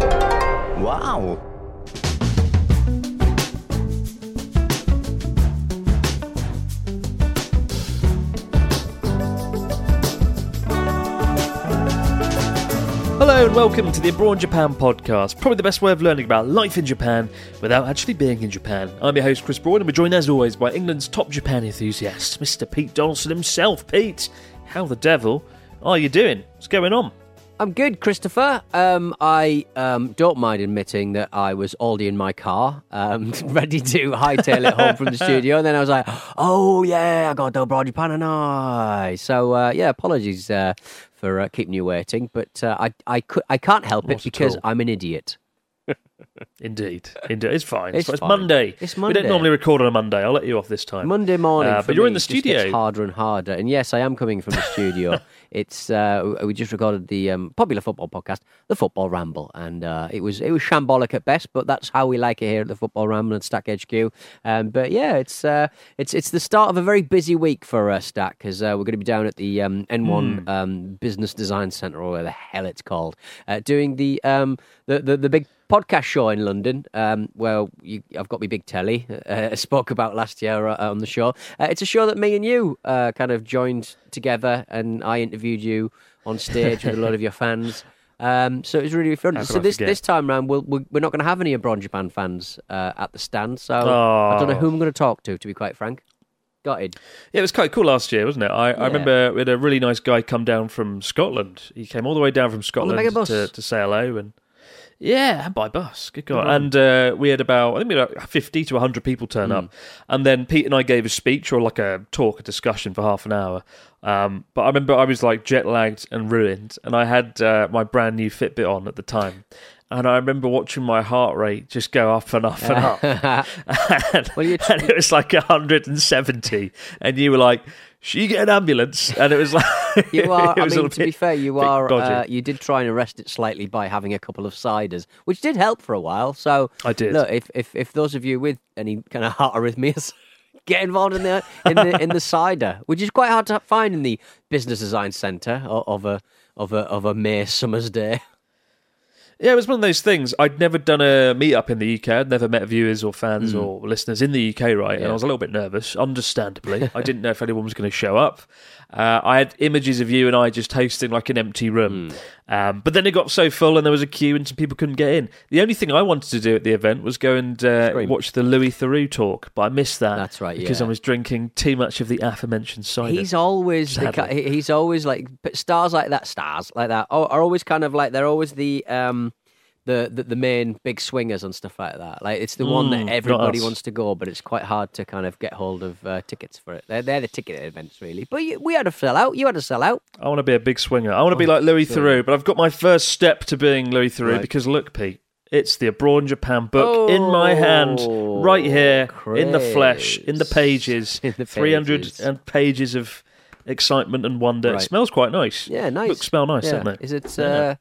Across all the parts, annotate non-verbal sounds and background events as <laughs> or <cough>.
Wow! Hello and welcome to the Abroad Japan podcast, probably the best way of learning about life in Japan without actually being in Japan. I'm your host Chris Broad and we're joined as always by England's top Japan enthusiast, Mr. Pete Donaldson himself. Pete, how the devil are you doing? What's going on? I'm good, Christopher. Um, I um, don't mind admitting that I was already in my car, um, <laughs> ready to hightail it home from the studio. And then I was like, oh, yeah, I got Japan and I. So, uh, yeah, apologies uh, for uh, keeping you waiting. But uh, I, I, could, I can't help Not it because all. I'm an idiot. <laughs> Indeed, indeed, it's fine. It's It's, fine. Monday. It's We don't normally record on a Monday. I'll let you off this time. Monday morning, Uh, for but you're in the studio. harder and harder. And yes, I am coming from the studio. <laughs> it's uh, we just recorded the um, popular football podcast, the Football Ramble, and uh, it was it was shambolic at best, but that's how we like it here at the Football Ramble and Stak HQ. Um, but yeah, it's uh, it's it's the start of a very busy week for uh, Stak because uh, we're going to be down at the um, N1 Hmm. um, Business Design Centre or where the hell it's called, uh, doing the, um, the the the big podcast show in London, um, where you, I've got my big telly. <laughs> Uh, I spoke about last year uh, on the show. Uh, it's a show that me and you uh, kind of joined together, and I interviewed you on stage with a lot of your fans. Um, so it was really fun. So this this time round, we'll, we're we're not going to have any Abroad Japan fans uh, at the stand. So I don't know Oh. who I'm going to talk to. To be quite frank, got it. Yeah, it was quite cool last year, wasn't it? I, I remember we had a really nice guy come down from Scotland. He came all the way down from Scotland to, to say hello and yeah, by bus. Good God. And uh, we had about, I think we had about 50 to 100 people turn up. And then Pete and I gave a speech or like a talk, a discussion for half an hour. Um, but I remember I was like jet lagged and ruined. And I had uh, my brand new Fitbit on at the time. And I remember watching my heart rate just go up and up and up. and, <laughs> <laughs> Well, you- and it was like 170. And you were like, should you get an ambulance? And it was like, <laughs> You are. <laughs> I mean, to be fair, you are. Uh, you did try and arrest it slightly by having a couple of ciders, which did help for a while. So I did. Look, if if, if those of you with any kind of heart arrhythmias. <laughs> Get involved in the in the in the cider, which is quite hard to find in the business design centre of a of a of a May summer's day. Yeah, it was one of those things. I'd never done a meetup in the UK. I'd never met viewers or fans or listeners in the UK, right? And I was a little bit nervous, understandably. I didn't know if anyone was going to show up. Uh, I had images of you and I just hosting like an empty room. Um, but then it got so full and there was a queue and some people couldn't get in. The only thing I wanted to do at the event was go and uh, watch the Louis Theroux talk, but I missed that. That's right, Because yeah. I was drinking too much of the aforementioned cider. He's always the, Sadly. ki- he- he's always like stars like that. Stars like that are, are always kind of like they're always the um the, the the main big swingers and stuff like that. Like it's the one Mm, that everybody wants to go, but it's quite hard to kind of get hold of uh, tickets for it. They're they're the ticket events really. But you, we had a sell out. You had a sell out. I want to be a big swinger. I want to be Oh, like Louis sure. Theroux, but I've got my first step to being Louis Theroux Right. because look, Pete, it's the Abroad in Japan book in my hand, Oh, right here, in the flesh, in the pages, <laughs> In the 300 pages. and pages of excitement and wonder. It smells quite nice. Yeah, nice. Books smell nice, yeah. don't they? Is it? Yeah. Uh,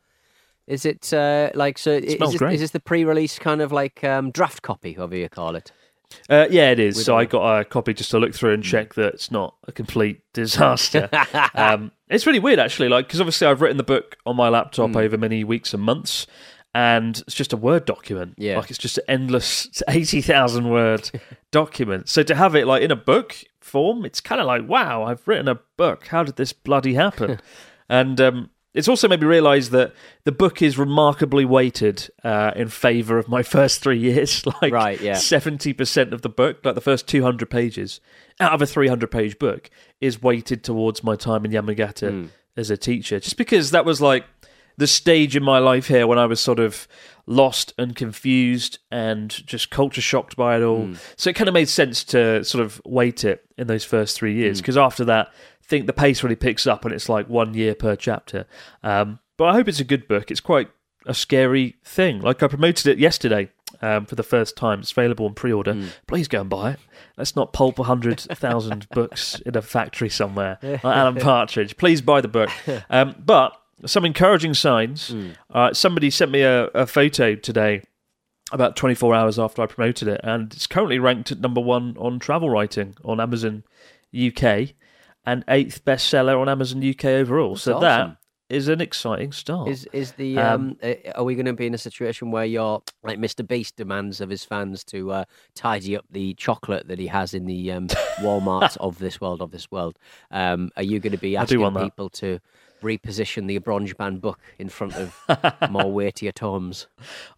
is it uh, like so? Is smells this, great. is this the pre-release kind of like um, draft copy, however you call it? Uh, yeah, it is. With So all- I got a copy just to look through and check that it's not a complete <laughs> disaster. <laughs> um, it's really weird, actually, like because obviously I've written the book on my laptop Hmm. over many weeks and months, and it's just a Word document. Yeah. like it's just an endless eighty thousand word <laughs> document. So to have it like in a book form, it's kind of like wow, I've written a book. How did this bloody happen? and um, it's also made me realise that the book is remarkably weighted uh, in favour of my <laughs> first three years. <laughs> Like Right, yeah. seventy percent of the book, like the first two hundred pages out of a three hundred page book, is weighted towards my time in Yamagata Hmm. as a teacher. Just because that was like the stage in my life here when I was sort of lost and confused and just culture shocked by it all. Hmm. So it kind of made sense to sort of wait it in those first three Hmm. years because after that, I think the pace really picks up and it's like one year per chapter. Um, but I hope it's a good book. It's quite a scary thing. Like I promoted it yesterday. Um, for the first time, it's available on pre-order. Hmm. Please go and buy it. Let's not pulp a hundred thousand <laughs> books in a factory somewhere. <laughs> Like Alan Partridge, please buy the book. <laughs> Um, but some encouraging signs. Hmm. Uh, somebody sent me a, a photo today about 24 hours after I promoted it, and it's currently ranked at number one on travel writing on Amazon UK and eighth bestseller on Amazon UK overall. so awesome. that is an exciting start. Is is the Um, um, uh, are we going to be in a situation where you're like Mr. Beast demands of his fans to uh, tidy up the chocolate that he has in the um, <laughs> Walmart of this world of this world? Um, are you going to be asking people to reposition the Bronze band book in front of <laughs> more weightier tomes?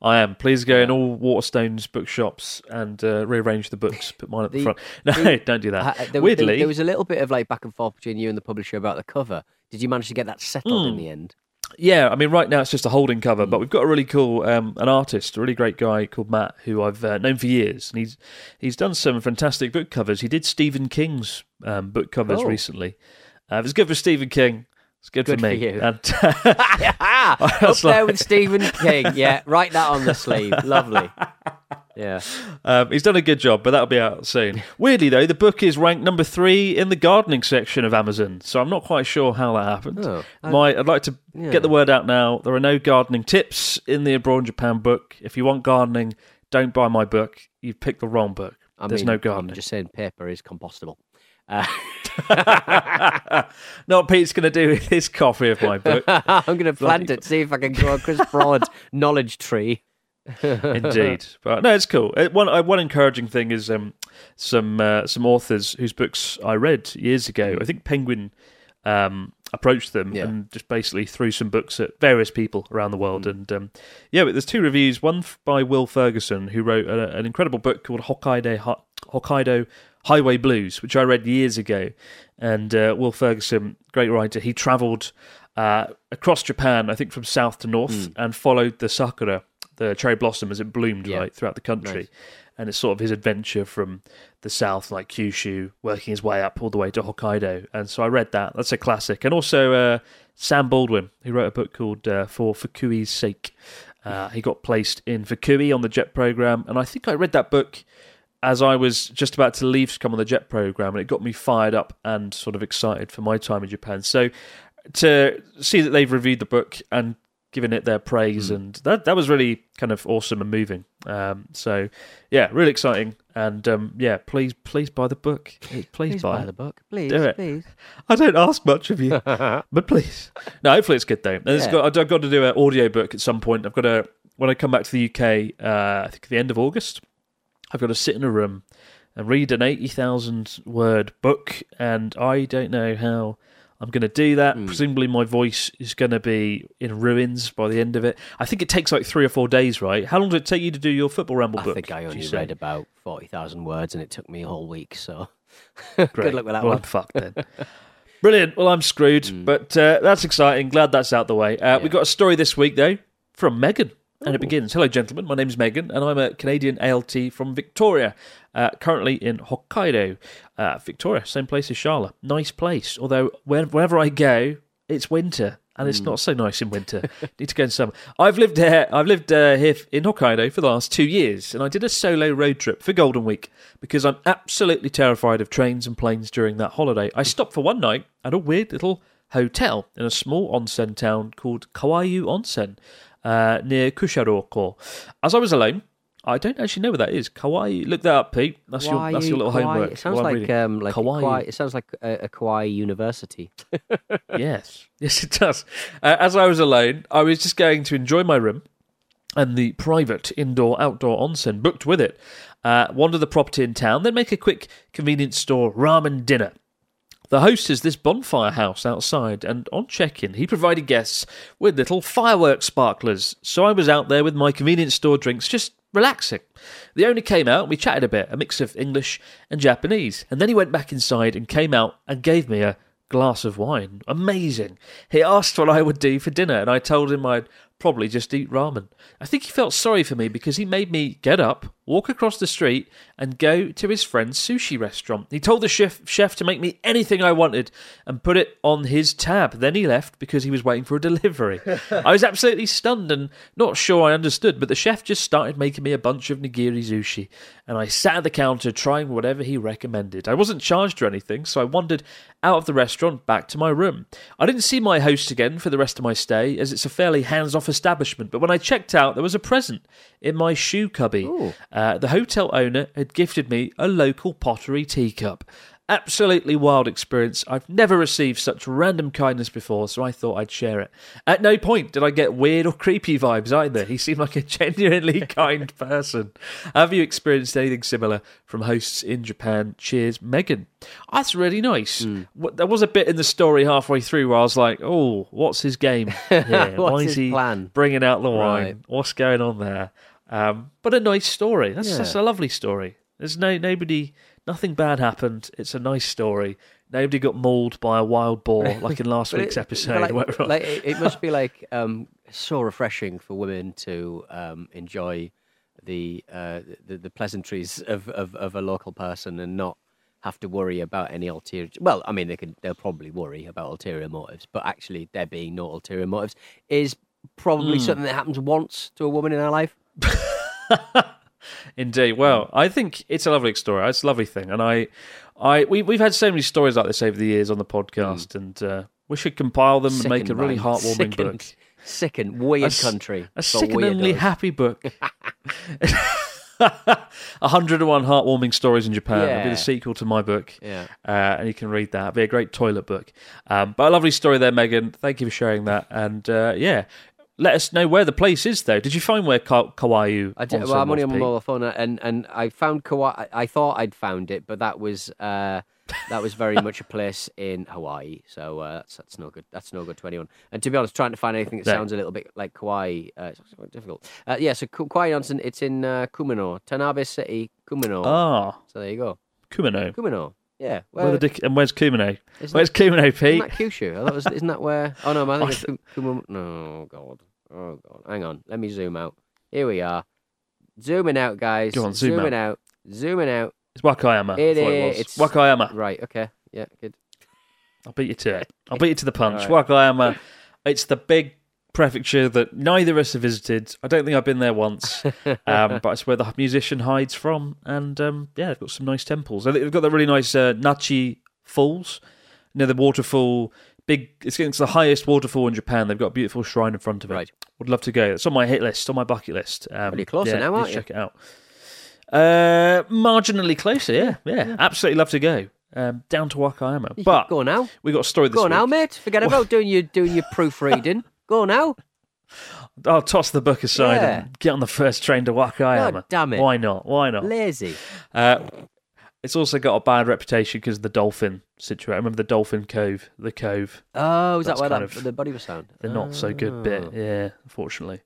I am. Please go in all Waterstones bookshops and uh, rearrange the books. Put mine at the, The- front. <laughs> No, the- don't do that. Ha- there, there- Weirdly, there was a little bit of like back and forth between you and the publisher about the cover. Did you manage to get that settled Hmm. in the end? Yeah, I mean, right now it's just a holding cover, Hmm. but we've got a really cool um, an artist, a really great guy called Matt, who I've uh, known for years, and he's he's done some fantastic book covers. He did Stephen King's um, book covers Oh. recently. Uh, if it's good for Stephen King. It's good, Good for for me. you. And, <laughs> <laughs> up there with Stephen King. Yeah, write that on the sleeve. Lovely. Yeah. um, he's done a good job, but that'll be out soon. Weirdly, though, the book is ranked number three in the gardening section of Amazon, so I'm not quite sure how that happened. Oh, I- My, I'd like to Yeah. get the word out now. There are no gardening tips in the Abroad Japan book. If you want gardening, don't buy my book. You've picked the wrong book. I There's mean, no I'm gardening. just saying paper is compostable. Uh, <laughs> Not Pete's going to do <laughs> with his copy of my book. <laughs> I'm going to plant it, see if I can grow a Chris Broad knowledge tree. Indeed, but no, it's cool. Uh, One uh, one encouraging thing is um, some uh, some authors whose books I read years ago. I think Penguin um, approached them Yeah. and just basically threw some books at various people around the world. And um, yeah, but there's two reviews. One by Will Ferguson, who wrote a, an incredible book called Hokkaido Ho- Hokkaido Highway Blues, which I read years ago. And uh, Will Ferguson, great writer, he travelled uh, across Japan, I think from south to north, and followed the sakura, the cherry blossom, as it bloomed Yeah. right throughout the country. Nice. And it's sort of his adventure from the south, like Kyushu, working his way up all the way to Hokkaido. And so I read that. That's a classic. And also uh, Sam Baldwin, who wrote a book called uh, For Fukui's Sake. Uh, he got placed in Fukui on the JET program. And I think I read that book as I was just about to leave to come on the JET program, and it got me fired up and sort of excited for my time in Japan. So to see that they've reviewed the book and given it their praise, and that that was really kind of awesome and moving. Um, so yeah, really exciting, and um, yeah, please please buy the book. Please, Please buy, buy the book. Please, Do it. please. I don't ask much of you, <laughs> but please. No, hopefully it's good though. And it's Yeah. got, I've got to do an audio book at some point. I've got to when I come back to the UK. Uh, I think at the end of August. I've got to sit in a room and read an eighty thousand word book, and I don't know how I'm going to do that. Hmm. Presumably, my voice is going to be in ruins by the end of it. I think it takes like three or four days, right? How long did it take you to do your football ramble I book? I think I only read about 40,000 words and it took me a whole week, so <laughs> Great. good luck with that well, one. I'm fucked then. <laughs> Brilliant. Well, I'm screwed, but uh, that's exciting. Glad that's out the way. Uh, We've got a story this week, though, from Megan. And it begins Hello, gentlemen. My name's Megan, and I'm a Canadian ALT from Victoria, uh, currently in Hokkaido. Uh, Victoria, same place as Charlotte. Nice place. Although, wherever I go, it's winter. And it's not so nice in winter. <laughs> Need to go in summer. I've lived here. I've lived uh, here in Hokkaido for the last two years, and I did a solo road trip for Golden Week because I'm absolutely terrified of trains and planes during that holiday. I stopped for one night at a weird little hotel in a small onsen town called Kawayu Onsen uh, near Kusharoko. As I was alone, I don't actually know where that is. Kawaii, look that up, Pete. That's your that's your little Kawaii- homework. It sounds like um, like. Kawaii. It sounds like a, a Kawaii University. <laughs> yes, yes, it does. Uh, as I was alone, I was just going to enjoy my room and the private indoor outdoor onsen booked with it. Uh, wander the property in town, then make a quick convenience store ramen dinner. The host is this bonfire house outside, and on check in, he provided guests with little fireworks sparklers. So I was out there with my convenience store drinks, just relaxing. The owner came out, and we chatted a bit, a mix of English and Japanese, and then he went back inside and came out and gave me a glass of wine. Amazing. He asked what I would do for dinner, and I told him I'd probably just eat ramen. I think he felt sorry for me because he made me get up, walk across the street, and go to his friend's sushi restaurant. He told the chef, chef to make me anything I wanted and put it on his tab. Then he left because he was waiting for a <laughs> delivery. I was absolutely stunned and not sure I understood, but the chef just started making me a bunch of nigiri sushi, and I sat at the counter trying whatever he recommended. I wasn't charged or anything, so I wandered out of the restaurant back to my room. I didn't see my host again for the rest of my stay, as it's a fairly hands off establishment, but when I checked out, there was a present in my shoe cubby. Uh, the hotel owner had gifted me a local pottery teacup. Absolutely wild experience. I've never received such random kindness before, so I thought I'd share it. At no point did I get weird or creepy vibes either. He seemed like a <laughs> genuinely kind <laughs> person. Have you experienced anything similar from hosts in Japan? Cheers, Megan. That's really nice. What- There was a bit in the story halfway through where I was like, "Oh, what's his game? <laughs> here? What's Why is his he plan?" bringing out the wine? Right. What's going on there?" Um, but a nice story. That's, Yeah. that's a lovely story. There's no nobody, nothing bad happened. It's a nice story. Nobody got mauled by a wild boar <laughs> like in last week's it- episode. Like, like, it, it must be like um, so refreshing for women to um, enjoy the, uh, the the pleasantries of, of, of a local person and not have to worry about any ulterior. Well, I mean, they could they'll probably worry about ulterior motives, but actually there being no ulterior motives is probably Hmm. something that happens once to a woman in her life. <laughs> Indeed. Well, I think it's a lovely story. It's a lovely thing, and I, I, we, we've had so many stories like this over the years on the podcast, and uh, we should compile them and make a really heartwarming sickened, book. Sickened, weird s- country. A sickeningly happy book. <laughs> <laughs> 101 heartwarming stories in Japan. It'll be the sequel to my book. Yeah. Uh, and you can read that. It'll be a great toilet book. Um, but a lovely story there, Megan. Thank you for sharing that. And uh, yeah, let us know where the place is, though. Did you find where Ka- Kauai? I did, well, I'm only on my mobile phone, uh, and and I found Kauai. I- thought I'd found it, but that was uh, that was very much a place in Hawaii. So uh, that's that's no good. That's no good to anyone. And to be honest, trying to find anything that No. sounds a little bit like Kauai, uh, it's quite difficult. Uh, yeah, so Kauai Onsen, it's in uh, Kumino, Tanabe City, Kumano. Ah, So there you go, Kumano. Kumino. Yeah, Where well, the dick- and where's Kumino? isn't Where's Kumino, Isn't that Kyushu? I thought was, isn't that where? Oh no, I <laughs> think I it's Kum- Kumu- No, God. Oh God. Hang on. Let me zoom out. Here we are. Zooming out, guys. Go on, zoom zooming out. Zooming out. It's Wakayama. It is. was. It's- Wakayama. Right. Okay. Yeah. Good. I'll beat you to it. I'll beat you to the <laughs> punch. All Wakayama. <laughs> It's the big prefecture that neither of us have visited. I don't think I've been there once, <laughs> um, but it's where the musician hides from. And um, yeah, they've got some nice temples. I think They've got the really nice uh, Nachi Falls. You know, the waterfall. Big. It's, it's the highest waterfall in Japan. They've got a beautiful shrine in front of it. Right. Would love to go. It's on my hit list, on my bucket list. Um, Pretty close yeah, now, aren't you? Check it out. Uh, marginally closer, yeah, yeah, Absolutely love to go um, down to Wakayama. You But go now. we got a story this Go week. now, mate. Forget about <laughs> doing your doing your proofreading. Go now. <laughs> I'll toss the book aside Yeah. and get on the first train to Wakayama. God damn it. Why not? Why not? Lazy. Uh, it's also got a bad reputation because of the dolphin situation. Remember the dolphin cove, the cove, Oh, is that where that of the body was found? the not so good bit. Oh. Yeah, unfortunately.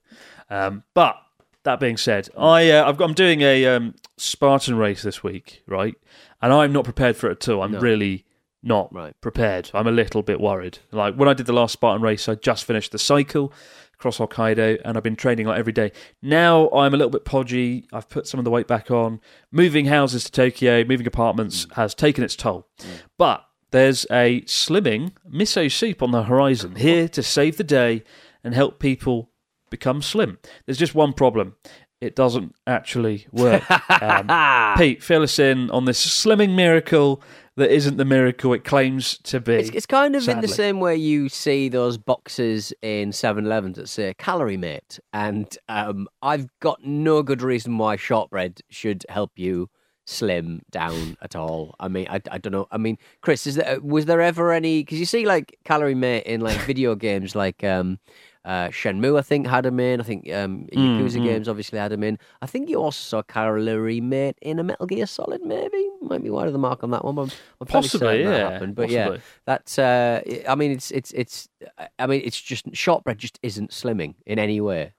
Um, but that being said, I uh, I've got, I'm doing a um, Spartan race this week, right? And I'm not prepared for it at all. I'm No. really not Right. prepared. I'm a little bit worried. Like when I did the last Spartan race, I just finished the cycle across Hokkaido, and I've been training like every day. Now I'm a little bit podgy. I've put some of the weight back on. Moving houses to Tokyo, moving apartments mm. has taken its toll. Mm. But there's a slimming miso soup on the horizon here to save the day and help people become slim. There's just one problem. It doesn't actually work. <laughs> Um, Pete, fill us in on this slimming miracle that isn't the miracle it claims to be. It's, it's kind of in the same way you see those boxes in 7 Elevens that say Calorie Mate. And um, I've got no good reason why shortbread should help you slim down at all. I mean, I, I don't know. I mean, Chris, is there, was there ever any. Because you see, like, Calorie Mate in, like, video games like. um Uh, Shenmue, I think, had him in. I think um, Yakuza games obviously had him in. I think you also saw Calorie Mate in a Metal Gear Solid, maybe. Might be wide of the mark on that one. But I'm, I'm Possibly, certain that yeah, happened. But possibly. yeah, that's. Uh, I mean, it's it's it's. I mean, it's just shortbread just isn't slimming in any way.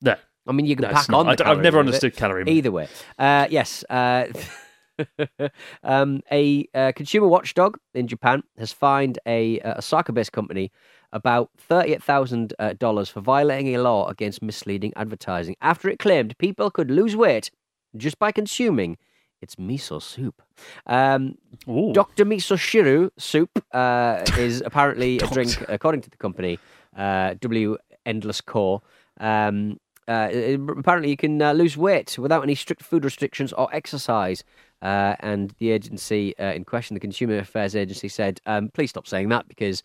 No. I mean, you can No, pack on. I I've never understood calorie. Either way, uh, yes. <laughs> Uh, <laughs> um, a uh, consumer watchdog in Japan has fined a, a Osaka-based company about thirty-eight thousand uh, dollars for violating a law against misleading advertising after it claimed people could lose weight just by consuming its miso soup. Um, Dr. Miso Shiru soup uh, <laughs> is apparently a drink, according to the company, uh, W Endless Core. Um, uh, apparently, you can uh, lose weight without any strict food restrictions or exercise. Uh, and the agency uh, in question, the Consumer Affairs Agency, said, um, please stop saying that because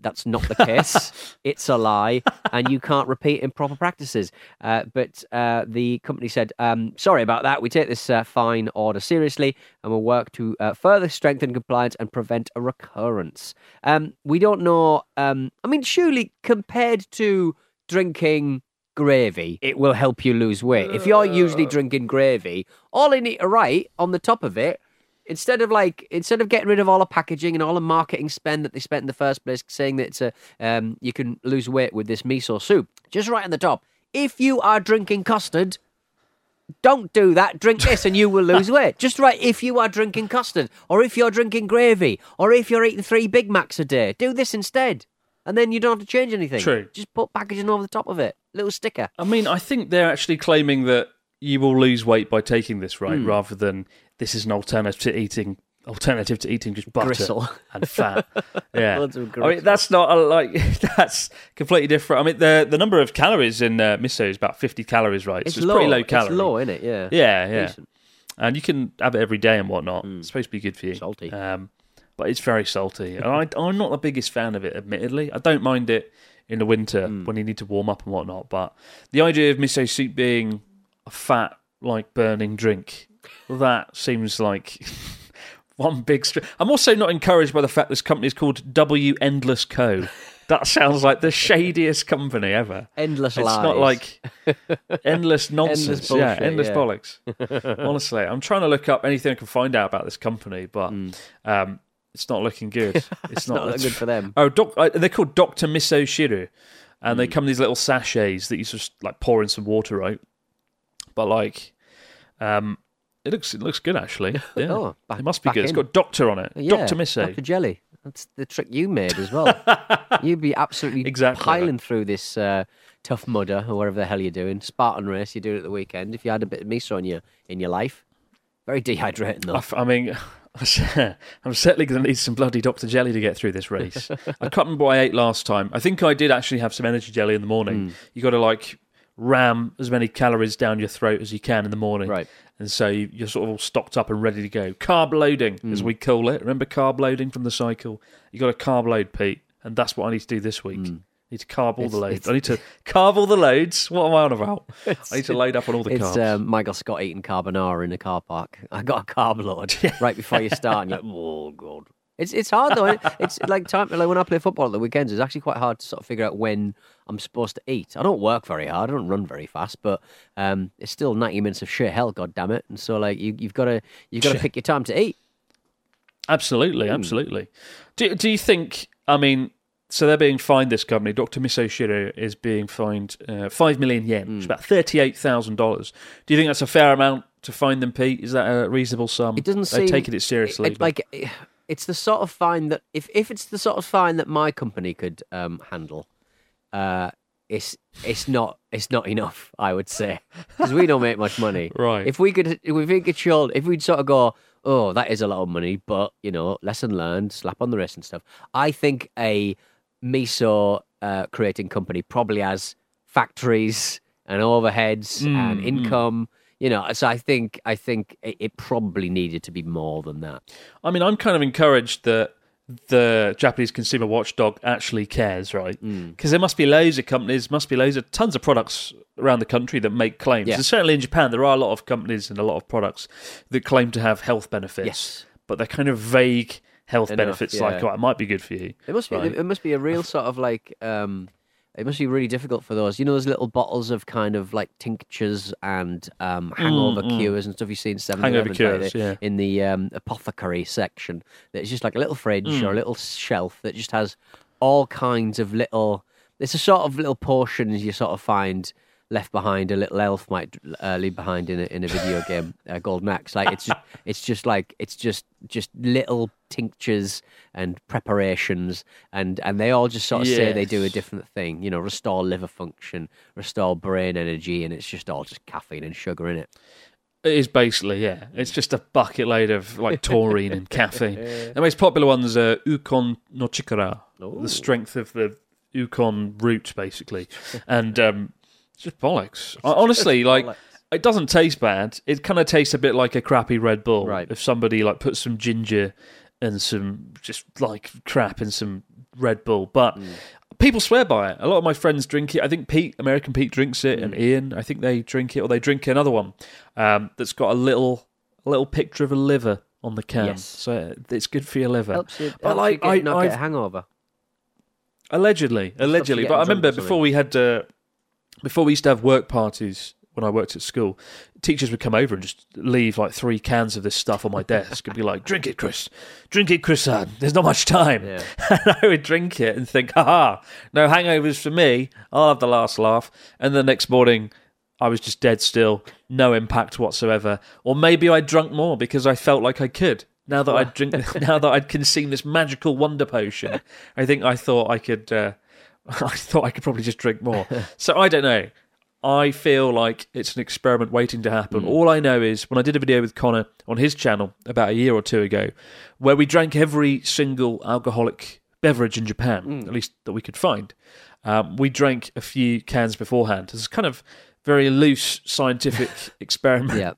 that's not the case. <laughs> it's a lie, and you can't repeat improper practices. Uh, but uh, the company said, um, sorry about that. We take this uh, fine order seriously and we'll work to uh, further strengthen compliance and prevent a recurrence. Um, we don't know. Um, I mean, surely compared to drinking gravy, it will help you lose weight. If you're usually drinking gravy, all in it, right on the top of it, instead of like instead of getting rid of all the packaging and all the marketing spend that they spent in the first place, saying that it's a um, you can lose weight with this miso soup, just right on the top. If you are drinking custard, don't do that. Drink this and you will lose <laughs> weight. Just right if you are drinking custard, or if you're drinking gravy, or if you're eating three Big Macs a day, do this instead. And then you don't have to change anything. True. Just put packaging over the top of it. Little sticker. I mean, I think they're actually claiming that you will lose weight by taking this, right? Rather than this is an alternative to eating alternative to eating just butter Gristle. and fat. <laughs> Yeah, I mean that's not a, like <laughs> that's completely different. I mean the the number of calories in uh, miso is about fifty calories, right? It's so it's low. pretty low calorie. It's low, isn't it? Yeah. Yeah, yeah. Decent. And you can have it every day and whatnot. It's supposed to be good for you. Salty. Um, but it's very salty. and I, I'm not the biggest fan of it, admittedly. I don't mind it in the winter Hmm. when you need to warm up and whatnot. But the idea of miso soup being a fat, like burning drink, that seems like <laughs> one big. Str- I'm also not encouraged by the fact this company is called W Endless Co. That sounds like the shadiest company ever. Endless lies, It's lies. not like endless <laughs> nonsense. yeah, bullshit, endless yeah. bollocks. <laughs> Honestly, I'm trying to look up anything I can find out about this company, but um, it's not looking good. <laughs> It's, Hmm. It's not, good for them. Oh, doc, uh, they're called Doctor Miso Shiru, and Hmm. they come in these little sachets that you just like pour in some water, right? But like, um, it looks it looks good actually. <laughs> Yeah, Oh, back- it must be good. It's got Doctor on it. Yeah, Doctor Miso. Dr. Jelly. That's the trick you made as well. <laughs> You'd be absolutely Exactly. piling through this uh, tough mudder or whatever the hell you're doing. Spartan race you do it at the weekend. If you had a bit of miso in your in your life, very dehydrating I though. f- I mean, <laughs> I'm certainly going to need some bloody Dr. Jelly to get through this race. I can't remember what I ate last time. I think I did actually have some energy jelly in the morning. You got to like ram as many calories down your throat as you can in the morning. Right. And so you- you're sort of all stocked up and ready to go. Carb loading, Hmm. as we call it. Remember carb loading from the cycle? You got to carb load, Pete. And that's what I need to do this week. I need to carb all the Hmm. Loads. I need to carve all the loads. What am I on about? I need to load up on all the It's carbs. um, Michael Scott eating carbonara in a car park. <laughs> I got a carb load <laughs> right before you start, and you're like, oh god. It's it's hard though. It's <laughs> like time like when I play football at the weekends. It's actually quite hard to sort of figure out when I'm supposed to eat. I don't work very hard. I don't run very fast, but um, it's still ninety minutes of sheer hell. God damn it! And so like you you've got to you've got to pick your time to eat. Absolutely, Hmm. absolutely. Do do you think? I mean, so they're being fined. This company, Doctor Misoshiro, is being fined uh, five million yen, Hmm. which is about thirty-eight thousand dollars. Do you think that's a fair amount to fine them, Pete? Is that a reasonable sum? It doesn't They're taking it seriously. it- but- like it's the sort of fine that if if it's the sort of fine that my company could um, handle, uh, it's it's not it's not enough. I would say because we don't make much money. <laughs> Right. If we could if we could show if we'd sort of go, oh, that is a lot of money, but you know, lesson learned, slap on the wrist and stuff. I think a miso uh, creating company probably has factories and overheads Mm, and income. You know, so I think I think it, it probably needed to be more than that. I mean, I'm kind of encouraged that the Japanese consumer watchdog actually cares, right? Because there must be loads of companies, must be loads of tons of products around the country that make claims. Yeah. And certainly in Japan, there are a lot of companies and a lot of products that claim to have health benefits, Yes. but they're kind of vague health Enough, benefits, like yeah. oh, it might be good for you. It must be Right. it must be a real sort of like um, It must be really difficult for those. You know, those little bottles of kind of like tinctures and um, hangover cures and stuff you see in 7 Hangover Eleven cures, yeah. in the um, apothecary section. It's just like a little fridge Mm. or a little shelf that just has all kinds of little. It's a sort of little portions you sort of find left behind. A little elf might uh, leave behind in a, in a video game, uh, Golden Axe. Like it's just, <laughs> it's just like it's just just little tinctures and preparations, and and they all just sort of say they do a different thing. You know, restore liver function, restore brain energy, and it's just all just caffeine and sugar in it. It is basically, yeah. It's just a bucket load of like taurine and caffeine. <laughs> The most popular ones are Ukon no Chikara, the strength of the Ukon root, basically. And um, it's just bollocks. I- Honestly, like, it doesn't taste bad. It kind of tastes a bit like a crappy Red Bull. Right. If somebody like put some ginger and some just like crap in some Red Bull. But people swear by it. A lot of my friends drink it. I think Pete, American Pete, drinks it, and Ian, I think they drink it, or they drink another one um, that's got a little, a little picture of a liver on the can. Yes. So it's good for your liver. Helps you, But like, you get, I- not get I've- a hangover. Allegedly, allegedly. But I remember before we had uh, before we used to have work parties when I worked at school, teachers would come over and just leave like three cans of this stuff on my desk and be like, "Drink it, Chris. Drink it, Chris. Son. There's not much time." Yeah. <laughs> And I would drink it and think, "Ha no hangovers for me. I'll have the last laugh." And the next morning. I was just dead still, no impact whatsoever. Or maybe I drunk more because I felt like I could. Now that I'd drink, <laughs> now that I'd consumed this magical wonder potion, I think I thought I could. Uh, <laughs> I thought I could probably just drink more. <laughs> so I don't know. I feel like it's an experiment waiting to happen. All I know is when I did a video with Connor on his channel about a year or two ago, where we drank every single alcoholic beverage in Japan, at least that we could find. Um, we drank a few cans beforehand. It's kind of very loose scientific <laughs> experiment, Yeah.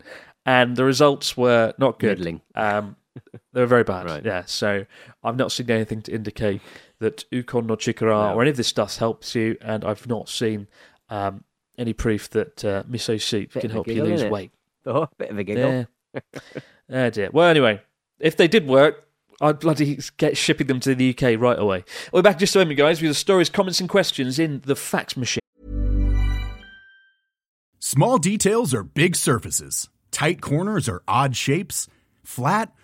and the results were not good. Um, <laughs> they were very bad. Right. Yeah. So I've not seen anything to indicate that Ukon no Chikara or any of this stuff helps you, and I've not seen um, any proof that uh, miso soup Bit can of a help you lose weight. Oh, bit of a giggle. Yeah. oh dear. Well, anyway, if they did work. I'd bloody get shipping them to the UK right away. We're back just a moment, guys, with the stories, comments, and questions in the fax machine. Small details are big surfaces. Tight corners are odd shapes. Flat,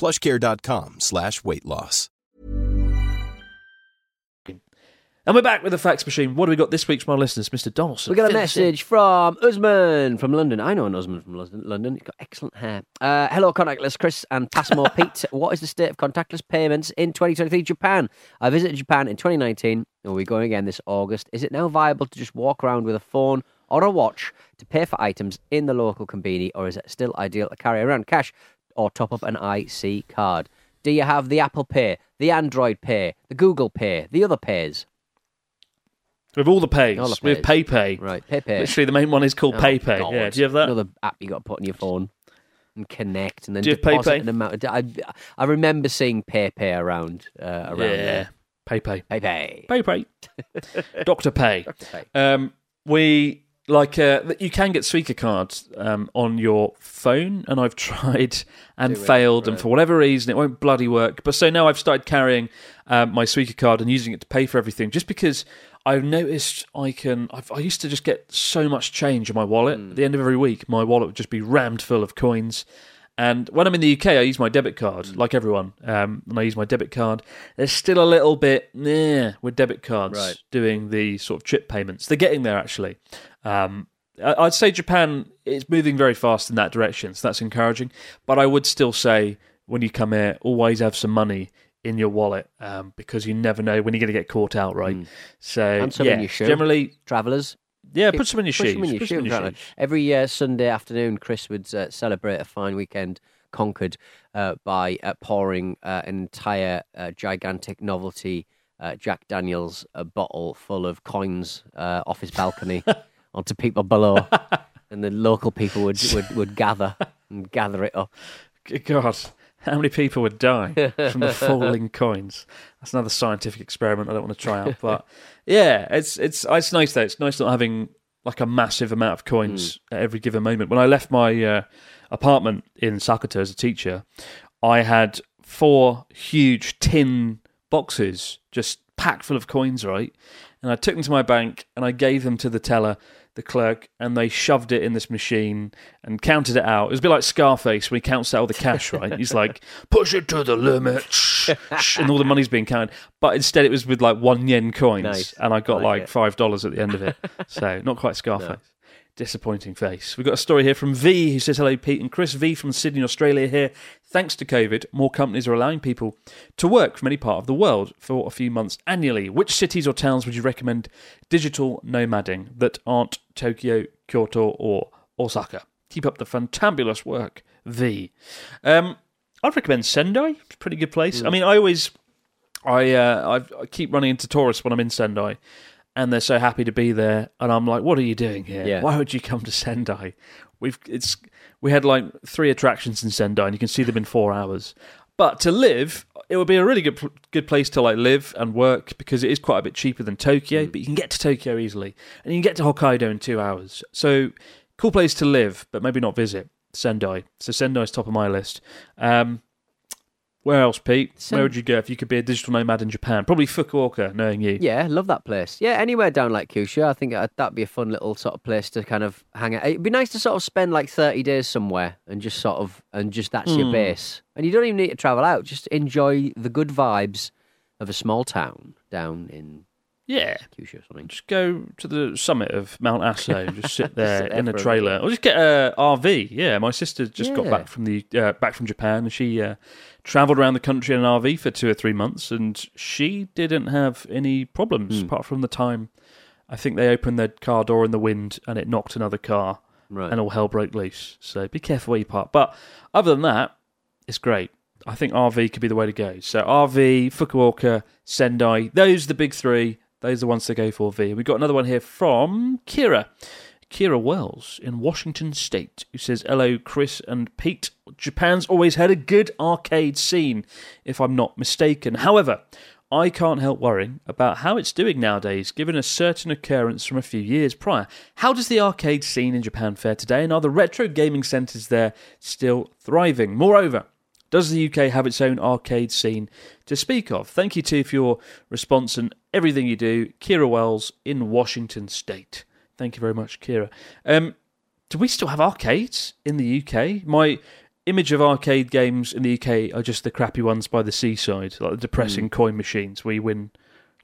plushcare.com slash weight loss. And we're back with the fax machine. What do we got this week from our listeners, Mr. Donaldson? We got a Fill us message from Usman from London. I know an Usman from London. London. He's got excellent hair. Uh, hello, contactless Chris and Pasmo <laughs> Pete. What is the state of contactless payments in 2023 Japan? I visited Japan in 2019 and we're going again this August. Is it now viable to just walk around with a phone or a watch to pay for items in the local convenience, or is it still ideal to carry around cash or top up an IC card? Do you have the Apple Pay, the Android Pay, the Google Pay, the other pays? With all the pays, All the with pays. PayPay. Right, PayPay. Literally, the main one is called Oh, PayPay. God. Yeah, do you have that? Another app you got to put on your phone and connect, and then Do you deposit PayPay? an amount. I, I remember seeing PayPay around uh, around yeah, there. PayPay. PayPay. PayPay. <laughs> Doctor Pay. Pay. Um, we like uh, you can get Suica cards um, on your phone, and I've <laughs> tried and Do it, failed, and for whatever reason, it won't bloody work. But so now I've started carrying um, my Suica card and using it to pay for everything, just because I've noticed I can. I've, I used to just get so much change in my wallet Hmm. at the end of every week. My wallet would just be rammed full of coins. And when I'm in the UK, I use my debit card, Hmm. like everyone. Um, and I use my debit card. There's still a little bit nah, with debit cards Right. doing the sort of chip payments. They're getting there actually. Um, I'd say Japan is moving very fast in that direction, so that's encouraging. But I would still say when you come here, always have some money in your wallet um, because you never know when you're going to get caught out, right? So. And some yeah, in your shoe. generally, Travellers. yeah, put some in your shoes. in your some in your shoes. Every uh, Sunday afternoon, Chris would uh, celebrate a fine weekend conquered uh, by uh, pouring uh, an entire uh, gigantic novelty uh, Jack Daniels uh, bottle full of coins uh, off his balcony <laughs> onto people below, <laughs> and the local people would, would, would gather and gather it up. Good God, how many people would die from the falling <laughs> coins? That's another scientific experiment I don't want to try out. But yeah, it's it's it's nice though. It's nice not having like a massive amount of coins at every given moment. When I left my uh, apartment in Sakata as a teacher, I had four huge tin boxes just packed full of coins, right? And I took them to my bank and I gave them to the teller, the clerk, and they shoved it in this machine and counted it out. It was a bit like Scarface when he counts out all the cash, right? He's like, <laughs> push it to the limit, shh, <laughs> shh, and all the money's being counted. But instead, it was with like one yen coins, Nice. and I got Like like it. five dollars at the end of it. <laughs> So not quite Scarface. Disappointing face. We've got a story here from V who says, Hello, Pete and Chris. V from Sydney, Australia here. Thanks to COVID, more companies are allowing people to work from any part of the world for a few months annually. Which cities or towns would you recommend digital nomading that aren't Tokyo, Kyoto, or Osaka? Keep up the fantabulous work, V. Um, I'd recommend Sendai. It's a pretty good place. I mean, I always I uh, I, I keep running into tourists when I'm in Sendai, and they're so happy to be there, and I'm like, "What are you doing here? Yeah. Why would you come to Sendai? We've it's we had like three attractions in Sendai, and you can see them in four hours. But to live, it would be a really good good place to like live and work because it is quite a bit cheaper than Tokyo, but you can get to Tokyo easily, and you can get to Hokkaido in two hours. So cool place to live, but maybe not visit Sendai. So Sendai's top of my list. Um, where else, Pete? Sen- Where would you go if you could be a digital nomad in Japan? Probably Fukuoka, knowing you. Yeah, love that place. Yeah, anywhere down like Kyushu, I think uh, that'd be a fun little sort of place to kind of hang out. It'd be nice to sort of spend like thirty days somewhere and just sort of and just that's your Hmm. base. And you don't even need to travel out. Just enjoy the good vibes of a small town down in Yeah. Kyushu or something. Just go to the summit of Mount Aso and just sit <laughs> there Sit there in a for a trailer, or just get a RV. Yeah, my sister just got Yeah. back from the uh, back from Japan, and she uh, travelled around the country in an RV for two or three months, and she didn't have any problems Hmm. apart from the time. I think they opened their car door in the wind and it knocked another car, Right. and all hell broke loose. So be careful where you park. But other than that, it's great. I think RV could be the way to go. So RV, Fukuoka, Sendai, those are the big three. Those are the ones to go for V. We've got another one here from Kira. Kira Wells in Washington State, who says, Hello, Chris and Pete. Japan's always had a good arcade scene, if I'm not mistaken. However, I can't help worrying about how it's doing nowadays, given a certain occurrence from a few years prior. How does the arcade scene in Japan fare today, and are the retro gaming centres there still thriving? Moreover, does the UK have its own arcade scene to speak of? Thank you too for your response and everything you do. Kira Wells in Washington State. Thank you very much, Kira. Um, do we still have arcades in the UK? My image of arcade games in the UK are just the crappy ones by the seaside, like the depressing coin machines where you win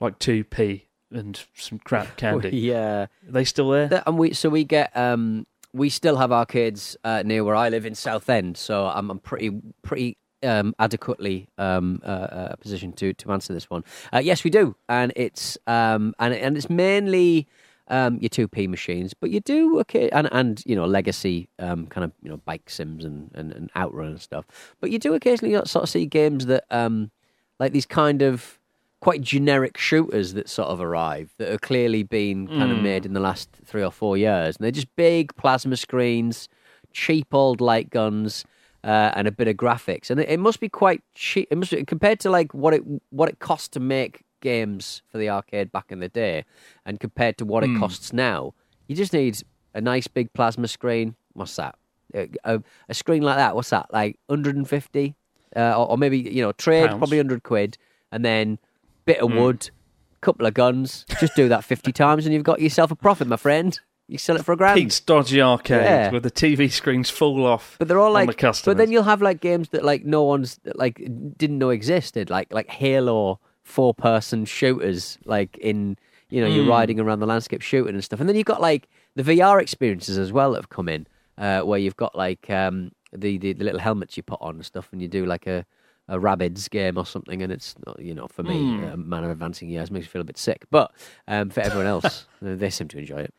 like 2p and some crap <laughs> candy. Yeah. Are they still there? And we so we get um we still have arcades uh, near where I live in Southend, so I'm, I'm pretty pretty um, adequately um, uh, uh, positioned to to answer this one. Uh, yes, we do, and it's um and and it's mainly um, your two P machines, but you do okay, and and you know legacy um, kind of you know bike sims and, and, and outrun and stuff. But you do occasionally sort of see games that um, like these kind of quite generic shooters that sort of arrive that are clearly been kind of made in the last three or four years, and they're just big plasma screens, cheap old light guns. Uh, and a bit of graphics, and it, it must be quite cheap. It must be, compared to like what it what it cost to make games for the arcade back in the day, and compared to what it costs now, you just need a nice big plasma screen. What's that? A, a, a screen like that. What's that? Like 150, uh, or, or maybe you know trade Pounds. probably 100 quid, and then bit of wood, couple of guns. Just do that 50 times, and you've got yourself a profit, my friend. You sell it for a grand. Pete's dodgy arcade Yeah. where the TV screens fall off. But they're all on like, the customers. but then you'll have like games that like no one's like didn't know existed, like like Halo four person shooters, like in you know Hmm. you're riding around the landscape shooting and stuff, and then you've got like the VR experiences as well that have come in, uh, where you've got like um, the, the the little helmets you put on and stuff, and you do like a a Rabbids game or something, and it's not- you know for me, Hmm. a man of advancing years makes me feel a bit sick, but um, for everyone else, <laughs> they seem to enjoy it.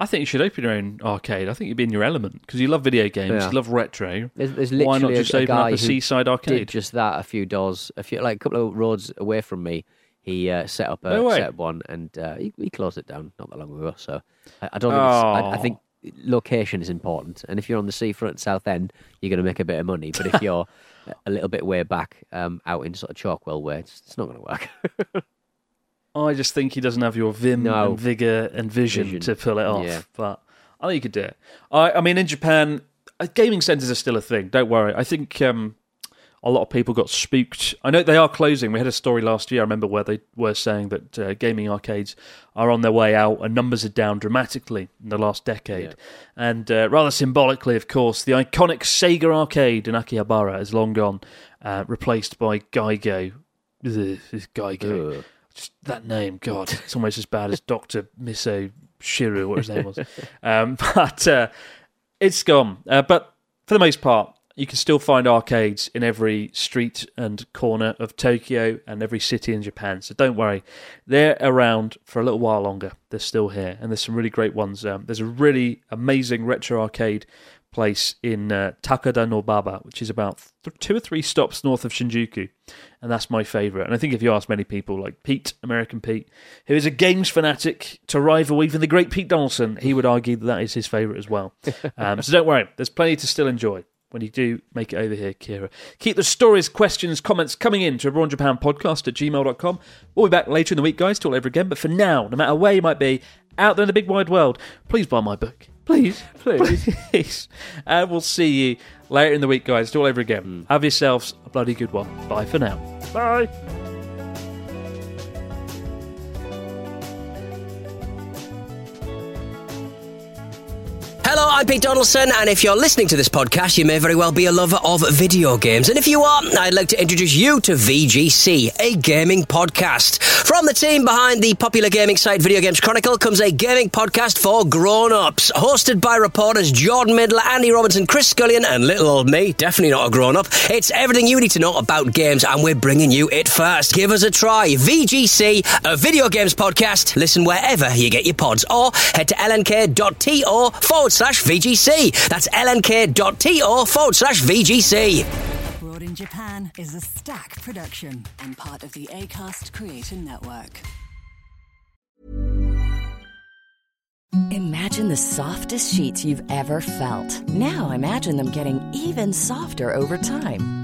I think you should open your own arcade. I think you'd be in your element because you love video games, Yeah. you love retro. There's, there's Why not literally a- just a, open guy up a seaside did arcade? just that a few doors, a few like a couple of roads away from me. He uh, set up a No set up one, and uh, he, he closed it down not that long ago. So I, I don't think it's, I, I Oh. think location is important, and if you're on the seafront Southend, you're going to make a bit of money. But if <laughs> you're a little bit way back, um, out in sort of Chalkwell way, it's, it's not going to work. <laughs> I just think he doesn't have your vim No. and vigor and vision, Vision. to pull it off. Yeah. But I think you could do it. I, I mean, in Japan, uh, gaming centres are still a thing. Don't worry. I think um, a lot of people got spooked. I know they are closing. We had a story last year. I remember where they were saying that uh, gaming arcades are on their way out, and numbers are down dramatically in the last decade. And uh, rather symbolically, of course, the iconic Sega arcade in Akihabara is long gone, uh, replaced by GiGO. Ugh, GiGO. Ugh. Just that name, God, it's almost as bad as Doctor Miso Shiru, what his name was. <laughs> Um, <laughs> but uh, it's gone. Uh, but for the most part, you can still find arcades in every street and corner of Tokyo and every city in Japan. So don't worry, they're around for a little while longer. They're still here, and there's some really great ones. Um, there's a really amazing retro arcade place in uh, Takada no Baba, which is about th- two or three stops north of Shinjuku, and that's my favourite. And I think if you ask many people, like Pete, American Pete, who is a games fanatic to rival even the great Pete Donaldson, he would argue that that is his favourite as well. <laughs> Um, so don't worry, there's plenty to still enjoy. When you do make it over here, Kira. Keep the stories, questions, comments coming in to Podcast at gmail.com. We'll be back later in the week, guys, to all over again. But for now, no matter where you might be, out there in the big wide world, please buy my book. Please, <laughs> please, please. And we'll see you later in the week, guys. Do all over again. Hmm. Have yourselves a bloody good one. Bye for now. Bye. Hello, I'm Pete Donaldson, and if you're listening to this podcast, you may very well be a lover of video games. And if you are, I'd like to introduce you to VGC, a gaming podcast. From the team behind the popular gaming site Video Games Chronicle comes a gaming podcast for grown-ups, hosted by reporters Jordan Middler, Andy Robinson, Chris Scullion, and little old me, definitely not a grown-up. It's everything you need to know about games, and we're bringing you it first. Give us a try. VGC, a video games podcast. Listen wherever you get your pods, or head to lnk.to forward slash VGC. That's lnk.to forward slash VGC. Abroad in Japan is a Stak production and part of the ACAST Creator Network. Imagine the softest sheets you've ever felt. Now imagine them getting even softer over time.